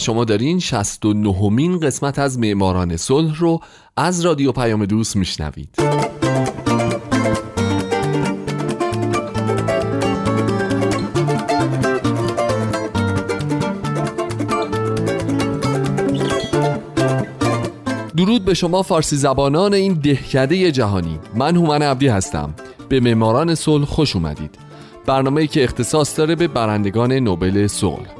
شما دارین 69 مین قسمت از معماران صلح رو از رادیو پیام دوست میشنوید. درود به شما فارسی زبانان این دهکده جهانی. من هومن عبدی هستم. به معماران صلح خوش اومدید. برنامه‌ای که اختصاص داره به برندگان نوبل صلح.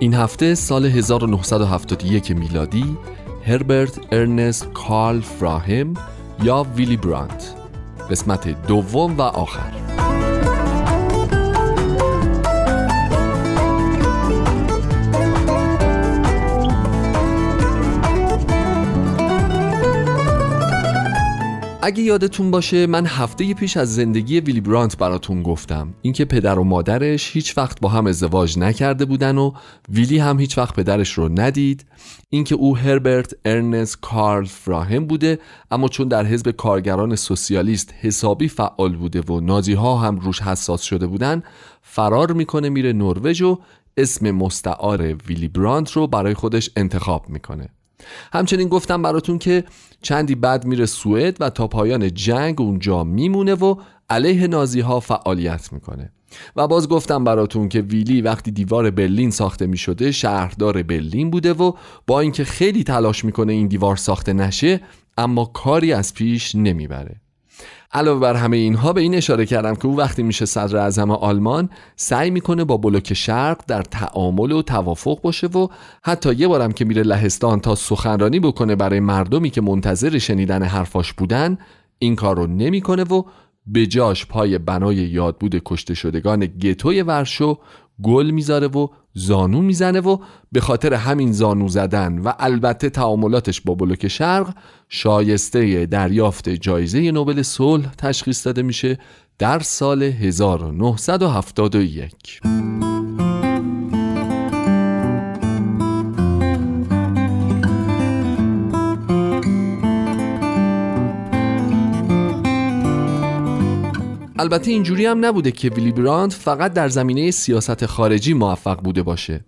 این هفته سال 1971 میلادی هربرت ارنست کارل فراهم یا ویلی برانت. قسمت دوم و آخر. اگه یادتون باشه من هفته پیش از زندگی ویلی برانت براتون گفتم. اینکه پدر و مادرش هیچ وقت با هم ازدواج نکرده بودن و ویلی هم هیچ وقت پدرش رو ندید. اینکه او هربرت ارنست کارل فراهم بوده اما چون در حزب کارگران سوسیالیست حسابی فعال بوده و نازی ها هم روش حساس شده بودن فرار می‌کنه میره نروژ و اسم مستعار ویلی برانت رو برای خودش انتخاب می‌کنه. همچنین گفتم براتون که چندی بعد میره سوئد و تا پایان جنگ اونجا میمونه و علیه نازی ها فعالیت می‌کنه. و باز گفتم براتون که ویلی وقتی دیوار برلین ساخته می‌شده شهردار برلین بوده و با اینکه خیلی تلاش می‌کنه این دیوار ساخته نشه اما کاری از پیش نمی‌بره. علاوه بر همه اینها به این اشاره کردم که او وقتی میشه صدر اعظم آلمان سعی می‌کنه با بلوک شرق در تعامل و توافق باشه و حتی یه بارم که میره لهستان تا سخنرانی بکنه برای مردمی که منتظر شنیدن حرفاش بودن این کار رو نمی‌کنه و به جاش پای بنای یادبود کشته شدگان گتوی ورشو گل می‌ذاره و زانو می‌زنه و به خاطر همین زانو زدن و البته تعاملاتش با بلوک شرق شایسته دریافت جایزه نوبل صلح تشخیص داده میشه در سال 1971 البته اینجوری هم نبوده که ویلی براند فقط در زمینه سیاست خارجی موفق بوده باشه.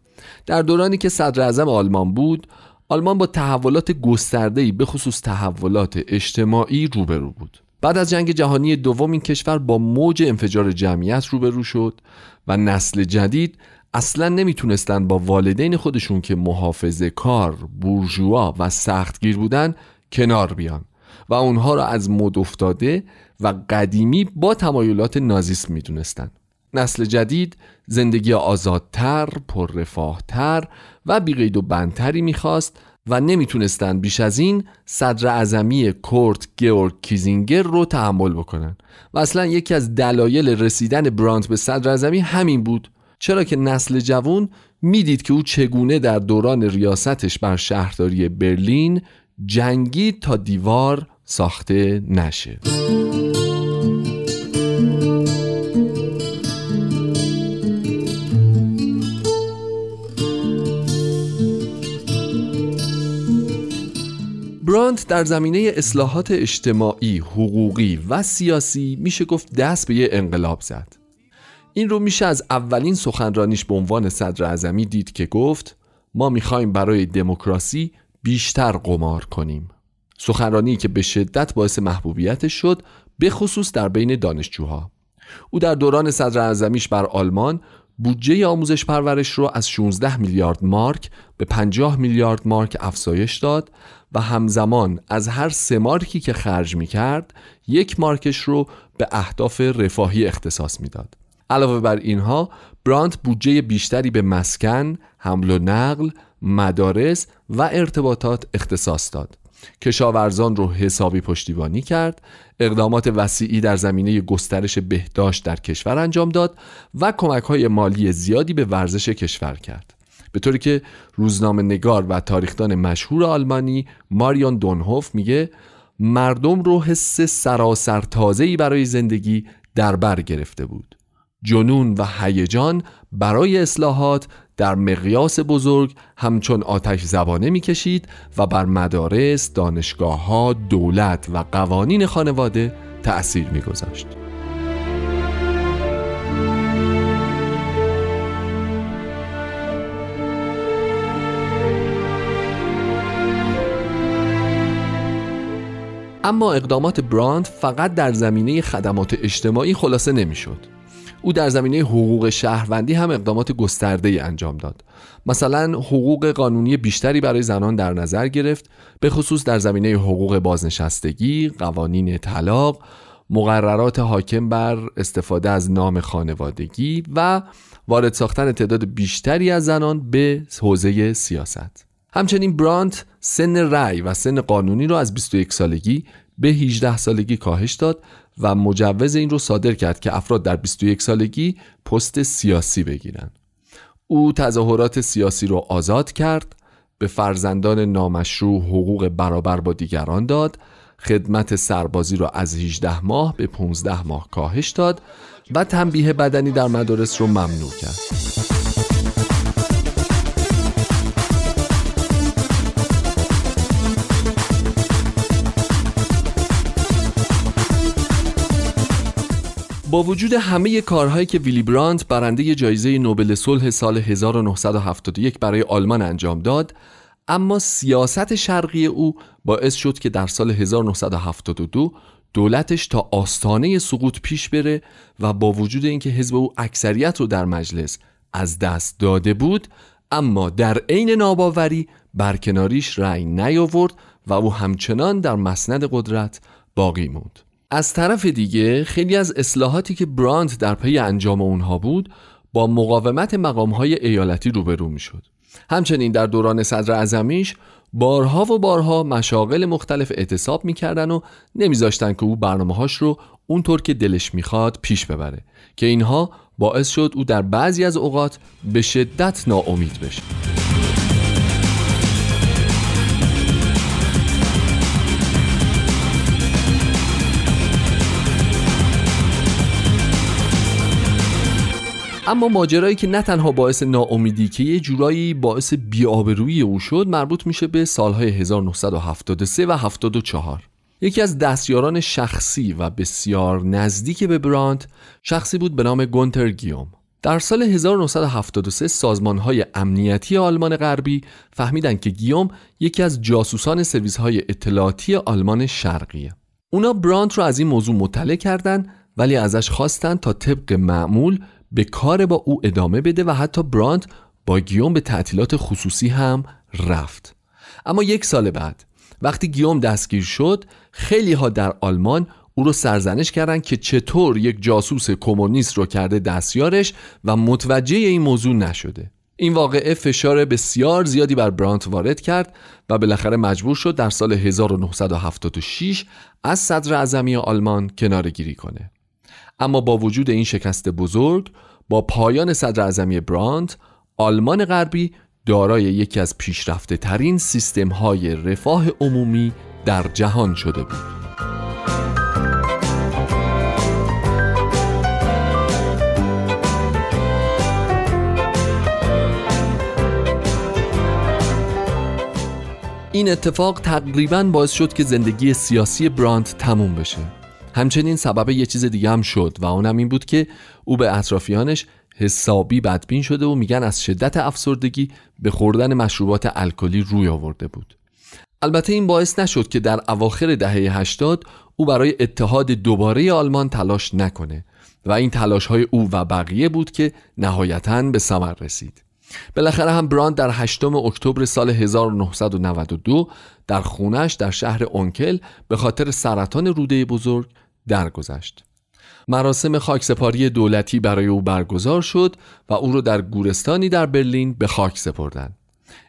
در دورانی که صدر اعظم آلمان بود آلمان با تحولات گسترده‌ای به خصوص تحولات اجتماعی روبرو بود. بعد از جنگ جهانی دوم این کشور با موج انفجار جمعیت روبرو شد و نسل جدید اصلا نمی‌تونستن با والدین خودشون که محافظه کار، بورژوا و سختگیر بودن کنار بیان. و اونها را از مد افتاده و قدیمی با تمایلات نازیسم می‌دونستند. نسل جدید زندگی آزادتر، پررفاهتر و بیقید و بندتری می‌خواست و نمی‌تونستند بیش از این صدر اعظمی کورت گیورگ کیزینگر رو تحمل بکنن و اصلا یکی از دلایل رسیدن برانت به صدر اعظمی همین بود چرا که نسل جوان می‌دید که او چگونه در دوران ریاستش بر شهرداری برلین جنگی تا دیوار ساخته نشه برانت در زمینه اصلاحات اجتماعی، حقوقی و سیاسی میشه گفت دست به یه انقلاب زد. این رو میشه از اولین سخنرانیش به عنوان صدر اعظمی دید که گفت ما می‌خوایم برای دموکراسی بیشتر قمار کنیم. سخنرانی که به شدت باعث محبوبیتش شد به خصوص در بین دانشجوها. او در دوران صدر اعظمیش بر آلمان بودجه آموزش پرورش رو از 16 میلیارد مارک به 50 میلیارد مارک افزایش داد و همزمان از هر سه مارکی که خرج می کرد یک مارکش رو به اهداف رفاهی اختصاص می‌داد. علاوه بر اینها برانت بودجه بیشتری به مسکن، حمل و نقل، مدارس و ارتباطات اختصاص داد. کشاورزان رو حسابی پشتیبانی کرد اقدامات وسیعی در زمینه گسترش بهداشت در کشور انجام داد و کمک های مالی زیادی به ورزش کشور کرد به طوری که روزنامه نگار و تاریخدان مشهور آلمانی ماریون دونهوف میگه مردم رو حس سراسر تازه‌ای برای زندگی در بر گرفته بود جنون و هیجان برای اصلاحات در مقیاس بزرگ همچون آتش زبانه می‌کشید و بر مدارس، دانشگاه ها، دولت و قوانین خانواده تأثیر میگذاشت. اما اقدامات براند فقط در زمینه خدمات اجتماعی خلاصه نمی‌شد. او در زمینه حقوق شهروندی هم اقدامات گسترده ای انجام داد. مثلا حقوق قانونی بیشتری برای زنان در نظر گرفت به خصوص در زمینه حقوق بازنشستگی قوانین طلاق مقررات حاکم بر استفاده از نام خانوادگی و وارد ساختن تعداد بیشتری از زنان به حوزه سیاست. همچنین برانت سن رأی و سن قانونی را از 21 سالگی به 18 سالگی کاهش داد و مجوز این رو صادر کرد که افراد در 21 سالگی پست سیاسی بگیرند. او تظاهرات سیاسی را آزاد کرد به فرزندان نامشروع حقوق برابر با دیگران داد خدمت سربازی را از 18 ماه به 15 ماه کاهش داد و تنبیه بدنی در مدارس رو ممنوع کرد با وجود همه کارهایی که ویلی برانت برنده جایزه نوبل صلح سال 1971 برای آلمان انجام داد اما سیاست شرقی او باعث شد که در سال 1972 دولتش تا آستانه سقوط پیش بره و با وجود اینکه حزب او اکثریت رو در مجلس از دست داده بود اما در عین ناباوری برکناریش رأی نیاورد و او همچنان در مسند قدرت باقی موند. از طرف دیگه خیلی از اصلاحاتی که براند در پی انجام اونها بود با مقاومت مقامهای ایالتی روبرو می‌شد. همچنین در دوران صدر ازمیش بارها و بارها مشاغل مختلف اعتصاب می‌کردن و نمیذاشتن که او برنامه هاش رو اونطور که دلش می‌خواد پیش ببره که اینها باعث شد او در بعضی از اوقات به شدت ناامید بشه اما ماجرایی که نه تنها باعث ناامیدی که یه جورایی باعث بیابرویی او شد مربوط میشه به سالهای 1973 و 74 یکی از دستیاران شخصی و بسیار نزدیک به براند شخصی بود به نام گونتر گیوم. در سال 1973 سازمان های امنیتی آلمان غربی فهمیدن که گیوم یکی از جاسوسان سرویس های اطلاعاتی آلمان شرقیه. اونا برانت رو از این موضوع مطلع کردند ولی ازش خواستن تا طبق معمول به کار با او ادامه بده و حتی براند با گیوم به تعطیلات خصوصی هم رفت. اما یک سال بعد وقتی گیوم دستگیر شد خیلی ها در آلمان او رو سرزنش کردند که چطور یک جاسوس کمونیست رو کرده دستیارش و متوجه این موضوع نشده. این واقعه فشار بسیار زیادی بر برانت وارد کرد و بالاخره مجبور شد در سال 1976 از صدر اعظمی آلمان کنارگیری کنه. اما با وجود این شکست بزرگ با پایان صدر اعظمی براند آلمان غربی دارای یکی از پیشرفته ترین سیستم های رفاه عمومی در جهان شده بود. این اتفاق تقریبا باعث شد که زندگی سیاسی براند تموم بشه. همچنین سبب یه چیز دیگه هم شد و اونم این بود که او به اطرافیانش حسابی بدبین شده و میگن از شدت افسردگی به خوردن مشروبات الکلی روی آورده بود. البته این باعث نشد که در اواخر دهه 80 او برای اتحاد دوباره آلمان تلاش نکنه و این تلاش های او و بقیه بود که نهایتا به ثمر رسید. بالاخره هم براند در 8 اکتبر سال 1992 در خونش در شهر اونکل به خاطر سرطان روده بزرگ درگذشت. مراسم خاکسپاری دولتی برای او برگزار شد و او را در گورستانی در برلین به خاک سپردند.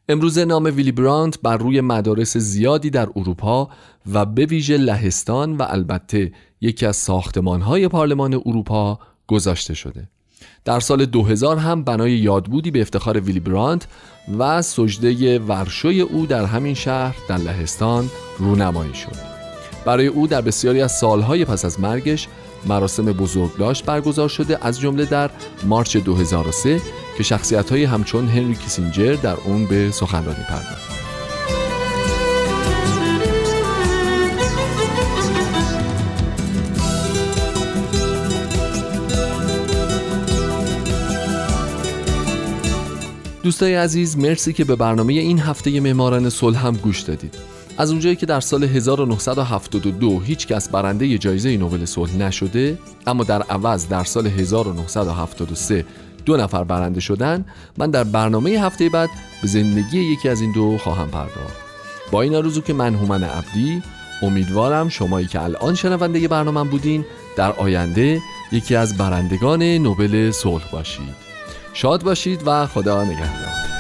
امروزه نام ویلی براند بر روی مدارس زیادی در اروپا و به ویژه لهستان و البته یکی از ساختمانهای پارلمان اروپا گذاشته شده. در سال 2000 هم بنای یادبودی به افتخار ویلی براند و سجده ورشوی او در همین شهر در لهستان رونمایی شد. برای او در بسیاری از سالهای پس از مرگش مراسم بزرگداشت برگزار شده از جمله در مارچ 2003 که شخصیت های همچون هنری کیسینجر در اون به سخنرانی پرداخت. دوستای عزیز مرسی که به برنامه این هفته معماران صلح هم گوش دادید. از اونجایی که در سال 1972 هیچ کس برنده جایزه نوبل صلح نشده اما در عوض در سال 1973 دو نفر برنده شدن من در برنامه هفته بعد به زندگی یکی از این دو خواهم پرداخت. با این آرزو که من هومن عبدی امیدوارم شمایی که الان شنونده برنامه بودین در آینده یکی از برندگان نوبل صلح باشید. شاد باشید و خدا نگهدار.